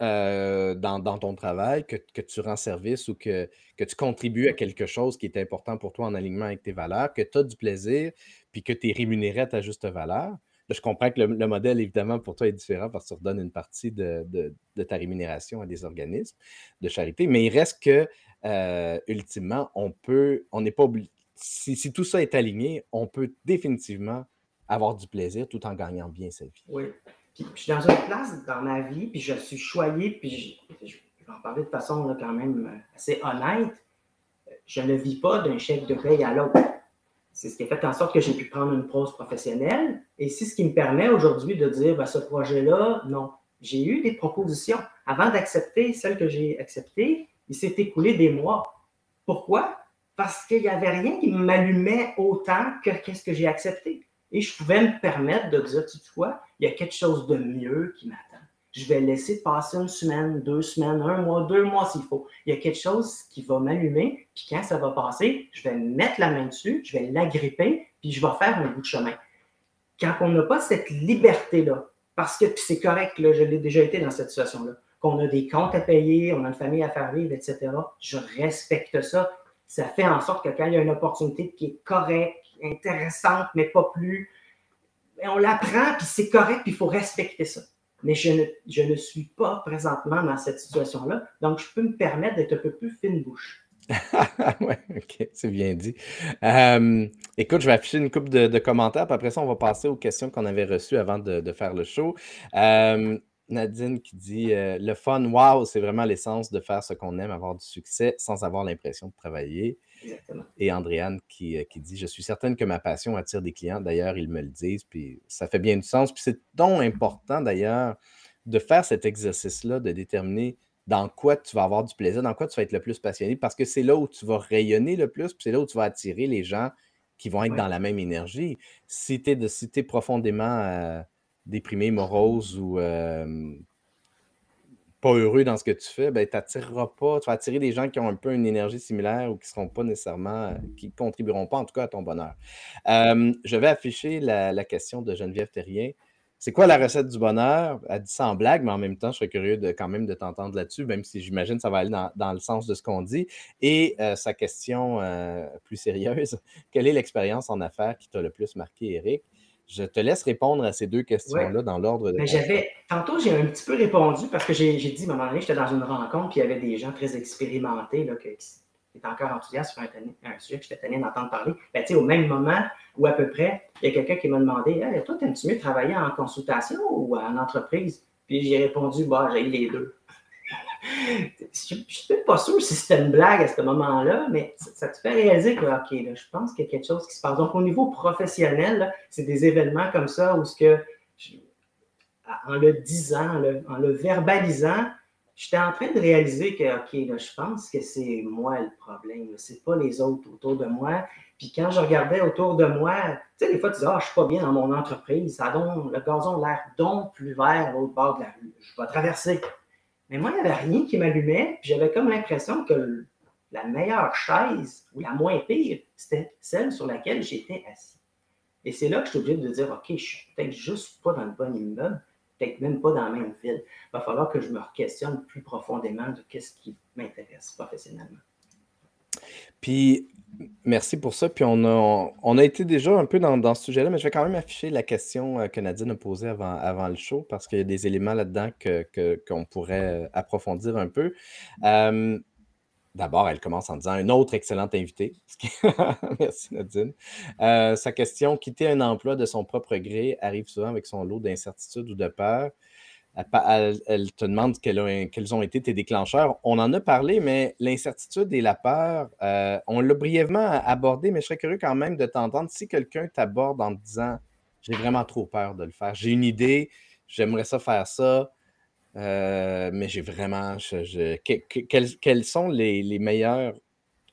euh, dans, ton travail, que, tu rends service ou que, que tu contribues à quelque chose qui est important pour toi en alignement avec tes valeurs, que tu as du plaisir, puis que tu es rémunéré à ta juste valeur, je comprends que le, modèle, évidemment, pour toi est différent parce que tu redonnes une partie de, ta rémunération à des organismes de charité, mais il reste que, euh, ultimement, on peut, on n'est pas obligé. Si, tout ça est aligné, on peut définitivement avoir du plaisir tout en gagnant bien sa vie. Oui. Je suis dans une place dans ma vie, puis je suis choyé, puis je, vais en parler de façon quand même assez honnête. Je ne vis pas d'un chèque de paye à l'autre. C'est ce qui a fait en sorte que j'ai pu prendre une pause professionnelle. Et c'est ce qui me permet aujourd'hui de dire, ben, ce projet-là, non. J'ai eu des propositions. Avant d'accepter celle que j'ai acceptée, il s'est écoulé des mois. Pourquoi? Parce qu'il n'y avait rien qui m'allumait autant que qu'est-ce que j'ai accepté. Et je pouvais me permettre de dire, tu quoi, il y a quelque chose de mieux qui m'attend je vais laisser passer une semaine, deux semaines, un mois, deux mois s'il faut. Il y a quelque chose qui va m'allumer, puis quand ça va passer, je vais mettre la main dessus, je vais l'agripper, puis je vais faire un bout de chemin. Quand on n'a pas cette liberté-là, parce que c'est correct, je l'ai déjà été dans cette situation-là, qu'on a des comptes à payer, on a une famille à faire vivre, etc., je respecte ça. Ça fait en sorte que quand il y a une opportunité qui est correcte, intéressante, mais pas plus, ben, on la prend, puis c'est correct, puis il faut respecter ça mais je ne, je ne suis pas présentement dans cette situation-là. Donc, je peux me permettre d'être un peu plus fine bouche. oui, OK, c'est bien dit. Euh, écoute, je vais afficher une coupe de, commentaires, puis après ça, on va passer aux questions qu'on avait reçues avant de, faire le show. Euh, Nadine qui dit euh, Le fun, wow, c'est vraiment l'essence de faire ce qu'on aime, avoir du succès sans avoir l'impression de travailler. Et Andréane qui, qui, dit Je suis certaine que ma passion attire des clients. D'ailleurs, ils me le disent, puis ça fait bien du sens. Puis c'est donc important, d'ailleurs, de faire cet exercice-là, de déterminer dans quoi tu vas avoir du plaisir, dans quoi tu vas être le plus passionné, parce que c'est là où tu vas rayonner le plus, puis c'est là où tu vas attirer les gens qui vont être dans la même énergie. Si tu es, si es profondément. Euh, déprimé, morose ou pas heureux dans ce que tu fais, ben, tu n'attireras pas, tu vas attirer des gens qui ont un peu une énergie similaire ou qui ne seront pas nécessairement, qui contribueront pas en tout cas à ton bonheur. je vais afficher la, question de Geneviève Terrien. C'est quoi la recette du bonheur? Elle dit sans blague, mais en même temps, je serais curieux de, quand même de t'entendre là-dessus, même si j'imagine que ça va aller dans, le sens de ce qu'on dit. Et euh, sa question euh, plus sérieuse, quelle est l'expérience en affaires qui t'a le plus marqué, Eric? Je te laisse répondre à ces deux questions-là dans l'ordre de. Ben, j'avais, tantôt, j'ai un petit peu répondu parce que j'ai, dit, à un moment donné, j'étais dans une rencontre, puis il y avait des gens très expérimentés là, qui, est encore enthousiaste sur un, sujet que j'étais tenu d'entendre parler, ben, au même moment ou à peu près, il y a quelqu'un qui m'a demandé Toi, t'aimes-tu mieux travailler en consultation ou en entreprise Puis j'ai répondu Bah, j'ai les deux. je ne suis pas sûr si c'était une blague à ce moment-là, mais ça, te fait réaliser que, OK, là, je pense qu'il y a quelque chose qui se passe. Donc, au niveau professionnel, c'est des événements comme ça où, ce que, en le disant, en le verbalisant, j'étais en train de réaliser que, OK, là, je pense que c'est moi le problème, c'est pas les autres autour de moi. Puis quand je regardais autour de moi, tu sais, des fois, tu dis, ah, je suis pas bien dans mon entreprise, ça donne, le gazon a l'air donc plus vert à l'autre bord de la rue, je vais traverser. Mais moi, il n'y avait rien qui m'allumait, puis j'avais comme l'impression que la meilleure chaise ou la moins pire, c'était celle sur laquelle j'étais assis. Et c'est là que je suis obligé de dire, OK, je suis peut-être juste pas dans le bon immeuble, peut-être même pas dans la même ville. Il va falloir que je me questionne plus profondément de qu'est-ce qui m'intéresse professionnellement. Puis, merci pour ça. Puis, on a, on a été déjà un peu dans, ce sujet-là, mais je vais quand même afficher la question euh, que Nadine a posée avant, avant le show parce qu'il y a des éléments là-dedans qu'on que, pourrait euh, approfondir un peu. Euh, D'abord, elle commence en disant un autre excellent invité. Merci Nadine. Euh, sa question quitter un emploi de son propre gré arrive souvent avec son lot d'incertitudes ou de peur. Elle, te demande quels ont, été tes déclencheurs. On en a parlé, mais l'incertitude et la peur, euh, on l'a brièvement abordé, mais je serais curieux quand même de t'entendre si quelqu'un t'aborde en te disant J'ai vraiment trop peur de le faire. J'ai une idée, j'aimerais ça faire ça. Euh, mais j'ai vraiment. quels, sont les, meilleurs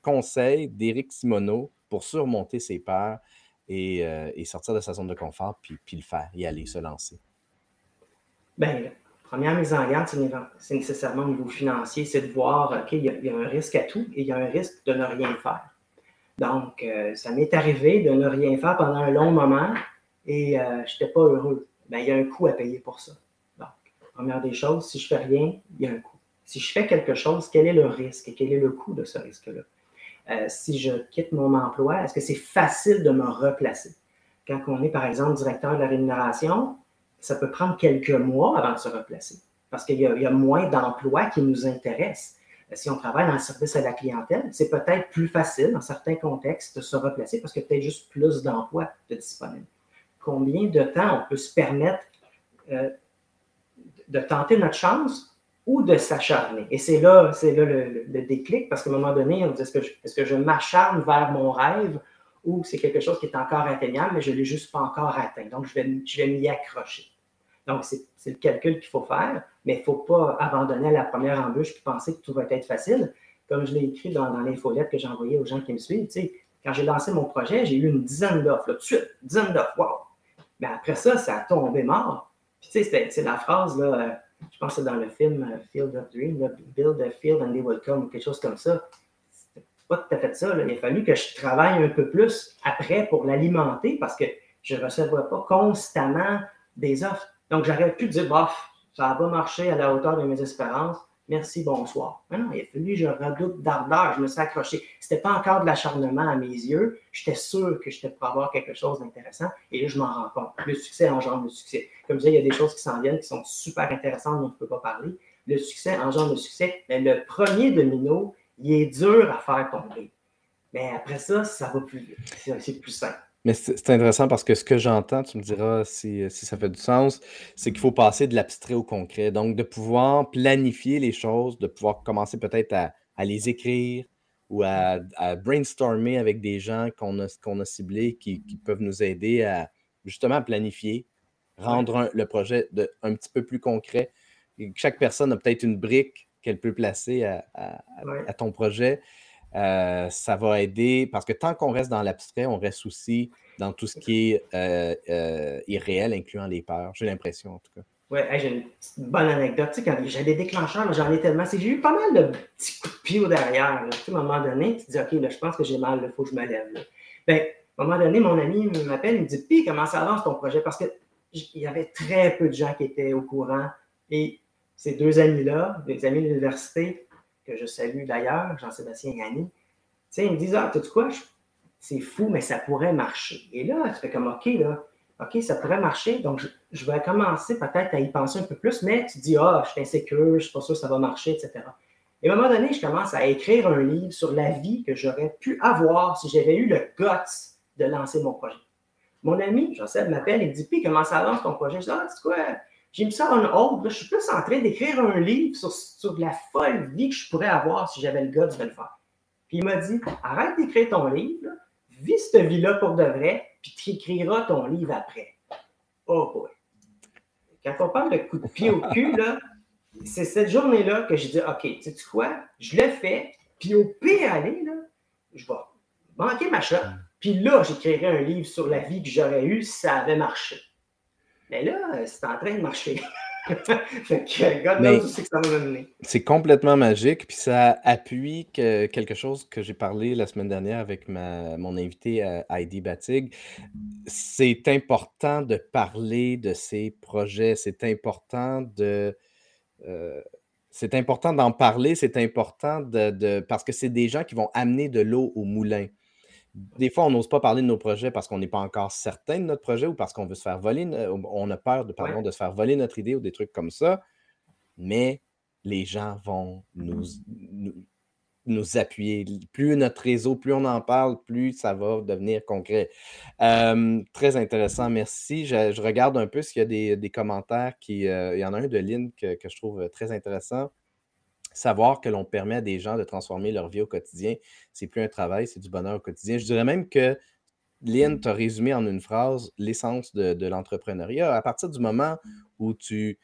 conseils d'Éric Simoneau pour surmonter ses peurs et, euh, sortir de sa zone de confort, puis, le faire, y aller, se lancer? Bien, première mise en garde, c'est nécessairement au niveau financier, c'est de voir, qu'il y, a un risque à tout et il y a un risque de ne rien faire. Donc, euh, ça m'est arrivé de ne rien faire pendant un long moment et je n'étais pas heureux. Bien, il y a un coût à payer pour ça. Première des choses, si je fais rien, il y a un coût. Si je fais quelque chose, quel est le risque et quel est le coût de ce risque-là? Euh, si je quitte mon emploi, est-ce que c'est facile de me replacer? Quand on est, par exemple, directeur de la rémunération, ça peut prendre quelques mois avant de se replacer parce qu'il y, a moins d'emplois qui nous intéressent. Euh, si on travaille dans le service à la clientèle, c'est peut-être plus facile dans certains contextes de se replacer parce qu'il y a peut-être juste plus d'emplois de disponibles. Combien de temps on peut se permettre euh, de tenter notre chance ou de s'acharner. Et c'est là, c'est là le, déclic, parce qu'à un moment donné, on dit est-ce que je, que je m'acharne vers mon rêve ou c'est quelque chose qui est encore atteignable, mais je ne l'ai juste pas encore atteint. Donc, je vais, m'y accrocher. Donc, c'est, le calcul qu'il faut faire, mais il ne faut pas abandonner à la première embûche et penser que tout va être facile. Comme je l'ai écrit dans, dans l'infolette que j'ai envoyée aux gens qui me suivent, quand j'ai lancé mon projet, j'ai eu une dizaine d'offres, là, tout de suite, dizaine d'offres, wow! Mais après ça, ça a tombé mort. Puis tu sais, c'est la phrase, là, euh, je pense que c'est dans le film euh, Field of Dream, Build a field and they will come, ou quelque chose comme ça. C'est pas tout à fait ça. Là. Il a fallu que je travaille un peu plus après pour l'alimenter parce que je ne recevais pas constamment des offres. Donc, j'aurais pu dire, bof, ça n'a pas marché à la hauteur de mes espérances merci, bonsoir. Mais non, il a fallu je redoute d'ardeur, je me suis accroché. Ce n'était pas encore de l'acharnement à mes yeux. J'étais sûr que j'étais pour avoir quelque chose d'intéressant. Et là, je m'en rends compte. Le succès engendre le succès. Comme je disais, il y a des choses qui s'en viennent qui sont super intéressantes dont on ne peut pas parler. Le succès engendre le succès. Mais le premier domino, il est dur à faire tomber. Mais après ça, ça va plus vite. C'est plus simple. Mais c'est intéressant parce que ce que j'entends, tu me diras si, ça fait du sens, c'est qu'il faut passer de l'abstrait au concret. Donc, de pouvoir planifier les choses, de pouvoir commencer peut-être à, les écrire ou à, brainstormer avec des gens qu'on a, qu'on a ciblés qui, peuvent nous aider à justement planifier, rendre le projet de, un petit peu plus concret. chaque personne a peut-être une brique qu'elle peut placer à, à ton projet. Euh, ça va aider parce que tant qu'on reste dans l'abstrait, on reste aussi dans tout ce qui est euh, euh, irréel, incluant les peurs. J'ai l'impression, en tout cas. Ouais, j'ai une bonne anecdote. Tu sais, quand j'ai des déclencheurs, j'en ai tellement. J'ai eu pas mal de petits coups de pied au derrière. À un moment donné, tu te dis, OK, là, je pense que j'ai mal, il faut que je me lève. Ben, à un moment donné, mon ami m'appelle, il me dit, Puis, comment ça avance ton projet? Parce qu'il y avait très peu de gens qui étaient au courant. Et ces deux amis-là, des amis de l'université, que je salue d'ailleurs, Jean-Sébastien sais, ils me disent, ah, tu quoi, c'est fou, mais ça pourrait marcher. Et là, tu fais comme, OK, là, OK, ça pourrait marcher, donc je, vais commencer peut-être à y penser un peu plus, mais tu dis, ah, je suis insécure, je ne suis pas sûr que ça va marcher, etc. Et à un moment donné, je commence à écrire un livre sur la vie que j'aurais pu avoir si j'avais eu le guts de lancer mon projet. Mon ami, Joseph, m'appelle et me dit, puis comment ça avance ton projet? Je dis, ah, tu quoi, j'ai mis ça en hold, je suis plus en train d'écrire un livre sur, sur la folle vie que je pourrais avoir si j'avais le guts de le faire. Puis il m'a dit, arrête d'écrire ton livre, vis cette vie-là pour de vrai, puis tu écriras ton livre après. Oh boy. Quand on parle de coup de pied au cul, là, c'est cette journée-là que je dis OK, tu sais quoi? Je le fais, puis au pire aller, là, je vais manquer ma shot. Puis là, j'écrirai un livre sur la vie que j'aurais eue si ça avait marché. Mais là, c'est en train de marcher. C'est complètement magique, puis ça appuie que, quelque chose que j'ai parlé la semaine dernière avec ma, mon invité euh, Heidi Batig. C'est important de parler de ces projets, c'est important de. Euh, c'est important d'en parler, c'est important de, parce que c'est des gens qui vont amener de l'eau au moulin des fois, on n'ose pas parler de nos projets parce qu'on n'est pas encore certain de notre projet ou parce qu'on veut se faire voler, on a peur de, pardon, de se faire voler notre idée ou des trucs comme ça. Mais les gens vont nous, nous, appuyer. Plus notre réseau, plus on en parle, plus ça va devenir concret. très intéressant, merci. Je, regarde un peu s'il y a des, commentaires. Qui, euh, il y en a un de Lynn que, que je trouve très intéressant savoir que l'on permet à des gens de transformer leur vie au quotidien, c'est plus un travail, c'est du bonheur au quotidien. Je dirais même que Lynn t'a résumé en une phrase l'essence de, l'entrepreneuriat. À partir du moment où tu,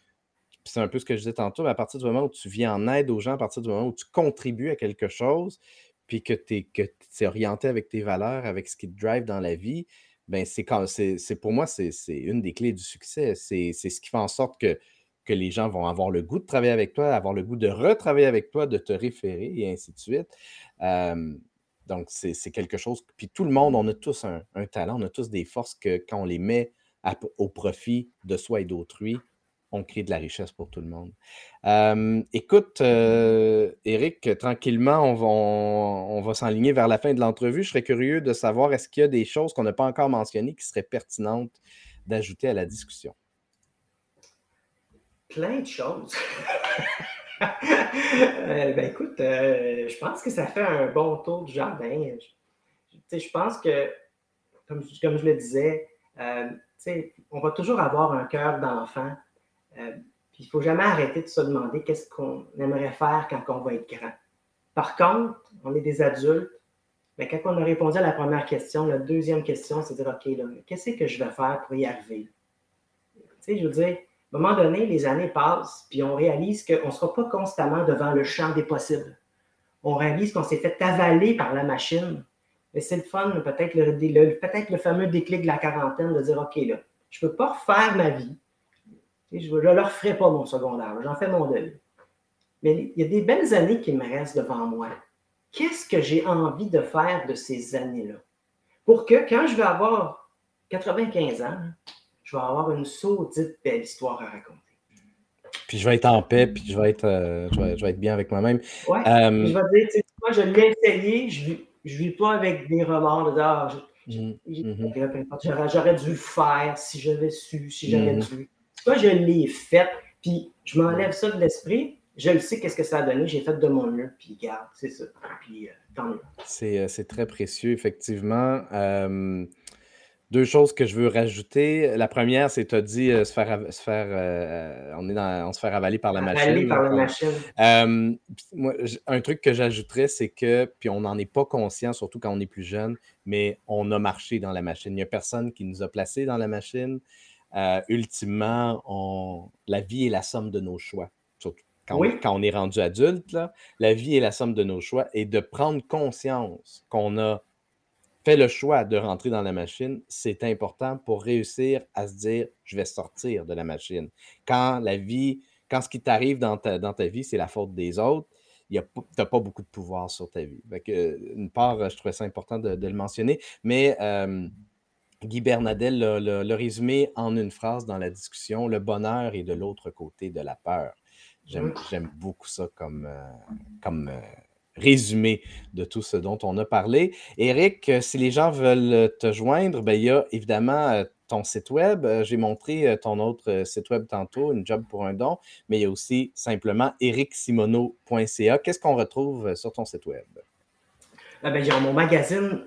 c'est un peu ce que je disais tantôt, mais à partir du moment où tu viens en aide aux gens, à partir du moment où tu contribues à quelque chose, puis que tu es, orienté avec tes valeurs, avec ce qui te drive dans la vie, ben c'est, c'est, pour moi, c'est, une des clés du succès. C'est, ce qui fait en sorte que que les gens vont avoir le goût de travailler avec toi, avoir le goût de retravailler avec toi, de te référer et ainsi de suite. donc, c'est quelque chose. Puis tout le monde, on a tous un, talent, on a tous des forces que quand on les met au profit de soi et d'autrui, on crée de la richesse pour tout le monde. écoute, euh, Eric, tranquillement, on va, on va s'enligner vers la fin de l'entrevue. Je serais curieux de savoir est-ce qu'il y a des choses qu'on n'a pas encore mentionnées qui seraient pertinentes d'ajouter à la discussion? Plein de choses. Euh, ben écoute, euh, je pense que ça fait un bon tour du jardin. Je, je pense que, comme, je le disais, euh, on va toujours avoir un cœur d'enfant. puis il ne faut jamais arrêter de se demander qu'est-ce qu'on aimerait faire quand on va être grand. Par contre, on est des adultes. Mais quand on a répondu à la première question, la deuxième question, c'est de dire OK, qu'est-ce que je vais faire pour y arriver? Je veux dire, à un moment donné, les années passent, puis on réalise qu'on ne sera pas constamment devant le champ des possibles. On réalise qu'on s'est fait avaler par la machine. Mais c'est le fun, peut-être le, peut le fameux déclic de la quarantaine, de dire OK, là, je ne peux pas refaire ma vie. Je ne leur ferai pas mon secondaire, j'en fais mon deuil. Mais il y a des belles années qui me restent devant moi. Qu'est-ce que j'ai envie de faire de ces années-là? Pour que quand je vais avoir 95 ans, je vais avoir une sautite belle histoire à raconter. Puis je vais être en paix, puis je vais être, euh, je, vais, être bien avec moi-même. Oui, euh, je vais dire, moi, je l'ai essayé, je ne vis pas avec des remords de ah, j'aurais dû le faire si j'avais su, si j'avais mmh. dû. Moi, je l'ai fait, puis je m'enlève ça de l'esprit, je le sais qu'est-ce que ça a donné, j'ai fait de mon mieux, puis garde, c'est ça. Puis euh, tant mieux. C'est très précieux, effectivement. Deux choses que je veux rajouter. La première, c'est tu as dit se faire, se faire on, est dans, on se fait avaler par la machine. par la machine. moi, un truc que j'ajouterais, c'est que, puis on n'en est pas conscient, surtout quand on est plus jeune, mais on a marché dans la machine. Il n'y a personne qui nous a placés dans la machine. ultimement, on, la vie est la somme de nos choix. Surtout quand, on, quand on est rendu adulte, là, la vie est la somme de nos choix et de prendre conscience qu'on a fait le choix de rentrer dans la machine, c'est important pour réussir à se dire je vais sortir de la machine. Quand la vie, quand ce qui t'arrive dans ta, dans ta vie, c'est la faute des autres, tu n'as pas beaucoup de pouvoir sur ta vie. une part, je trouvais ça important de, le mentionner, mais euh, Guy Bernadel l'a résumé en une phrase dans la discussion le bonheur est de l'autre côté de la peur. J'aime beaucoup ça comme, euh, comme euh, résumé de tout ce dont on a parlé. Eric, si les gens veulent te joindre, ben, il y a évidemment ton site web. Euh, j'ai montré euh, ton autre euh, site web tantôt, une job pour un don, mais il y a aussi simplement ericsimono.ca. Qu'est-ce qu'on retrouve sur ton site web? Ah ben, j'ai mon magazine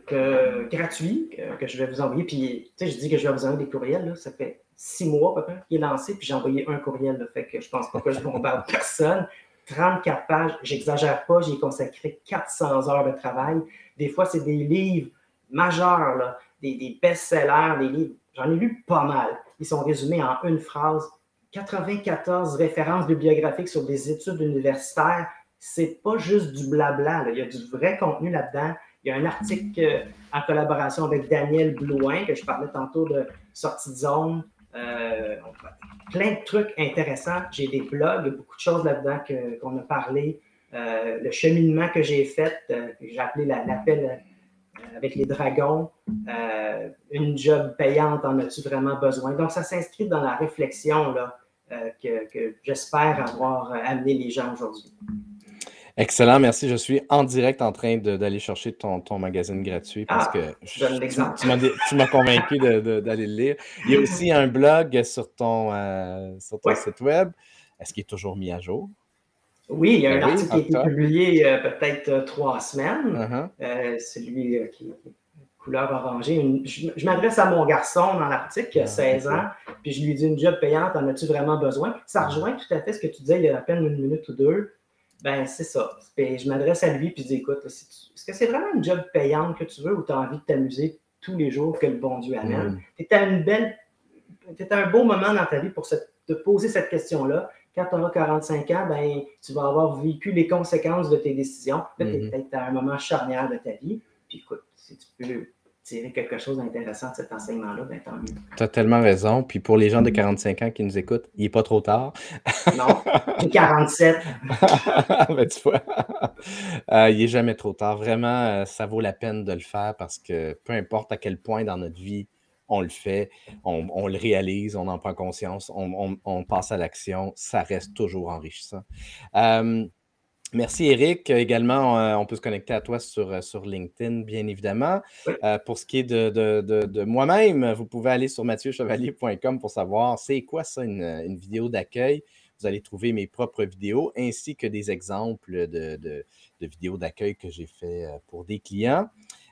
gratuit que, je vais vous envoyer. Puis, je dis que je vais vous envoyer des courriels. Ça fait six mois qu'il est lancé. Puis, j'ai envoyé un courriel. Là, fait que je pense pas que je bombarde personne. 34 pages, j'exagère pas, j'ai consacré 400 heures de travail. Des fois, c'est des livres majeurs, là, des, best-sellers, des livres J'en ai lu pas mal. Ils sont résumés en une phrase. 94 références bibliographiques sur des études universitaires. C'est pas juste du blabla. Il y a du vrai contenu là-dedans. Il y a un article euh, en collaboration avec Daniel Blouin, que je parlais tantôt de sortie de zone. Euh, plein de trucs intéressants. J'ai des blogs, beaucoup de choses là-dedans qu'on a parlé. Euh, le cheminement que j'ai fait, j'ai appelé l'appel avec les dragons, euh, une job payante, en as-tu vraiment besoin? Donc, ça s'inscrit dans la réflexion là, euh, que, j'espère avoir amené les gens aujourd'hui. Excellent, merci. Je suis en direct en train d'aller chercher ton, ton, magazine gratuit parce ah, que tu, m'as convaincu d'aller le lire. Il y a aussi un blog sur ton, euh, sur ton site web. Est-ce qu'il est toujours mis à jour? Oui, il y a un ben article qui a été publié euh, peut-être euh, trois semaines. Uh-huh. Euh, celui qui est couleur orangée. je, m'adresse à mon garçon dans l'article qui a 16 ah, ans, puis je lui dis une job payante, en as-tu vraiment besoin? Ça rejoint tout à fait ce que tu disais il y a à peine une minute ou deux. Ben, c'est ça. je m'adresse à lui puis je dis écoute, est-ce que c'est vraiment une job payante que tu veux ou tu as envie de t'amuser tous les jours que le bon Dieu amène? Mm. Tu es à une belle. Un beau moment dans ta vie pour te poser cette question-là quand tu auras 45 ans, ben, tu vas avoir vécu les conséquences de tes décisions. tu es mm-hmm. peut-être à un moment charnière de ta vie. Puis écoute, si tu peux tirer quelque chose d'intéressant de cet enseignement-là, ben, tant mieux. Tu as tellement raison. Puis pour les gens de 45 ans qui nous écoutent, il n'est pas trop tard. non, j'ai 47. ben, tu vois, euh, il n'est jamais trop tard. Vraiment, euh, ça vaut la peine de le faire parce que peu importe à quel point dans notre vie on le fait, on, le réalise, on en prend conscience, on, passe à l'action, ça reste toujours enrichissant. Merci Eric. Également, euh, on peut se connecter à toi sur, euh, sur LinkedIn, bien évidemment. Euh, pour ce qui est de, moi-même, vous pouvez aller sur mathieuchevalier.com pour savoir c'est quoi ça, une, vidéo d'accueil. Vous allez trouver mes propres vidéos ainsi que des exemples de, vidéos d'accueil que j'ai fait pour des clients.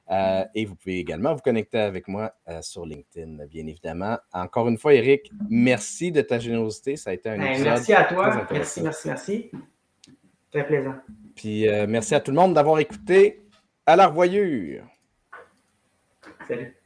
Euh, et vous pouvez également vous connecter avec moi euh, sur LinkedIn, bien évidemment. Encore une fois, Eric, merci de ta générosité. Ça a été un épisode Merci à toi. Merci, merci, merci. Très plaisant. Puis euh, merci à tout le monde d'avoir écouté. À la revoyure. Salut.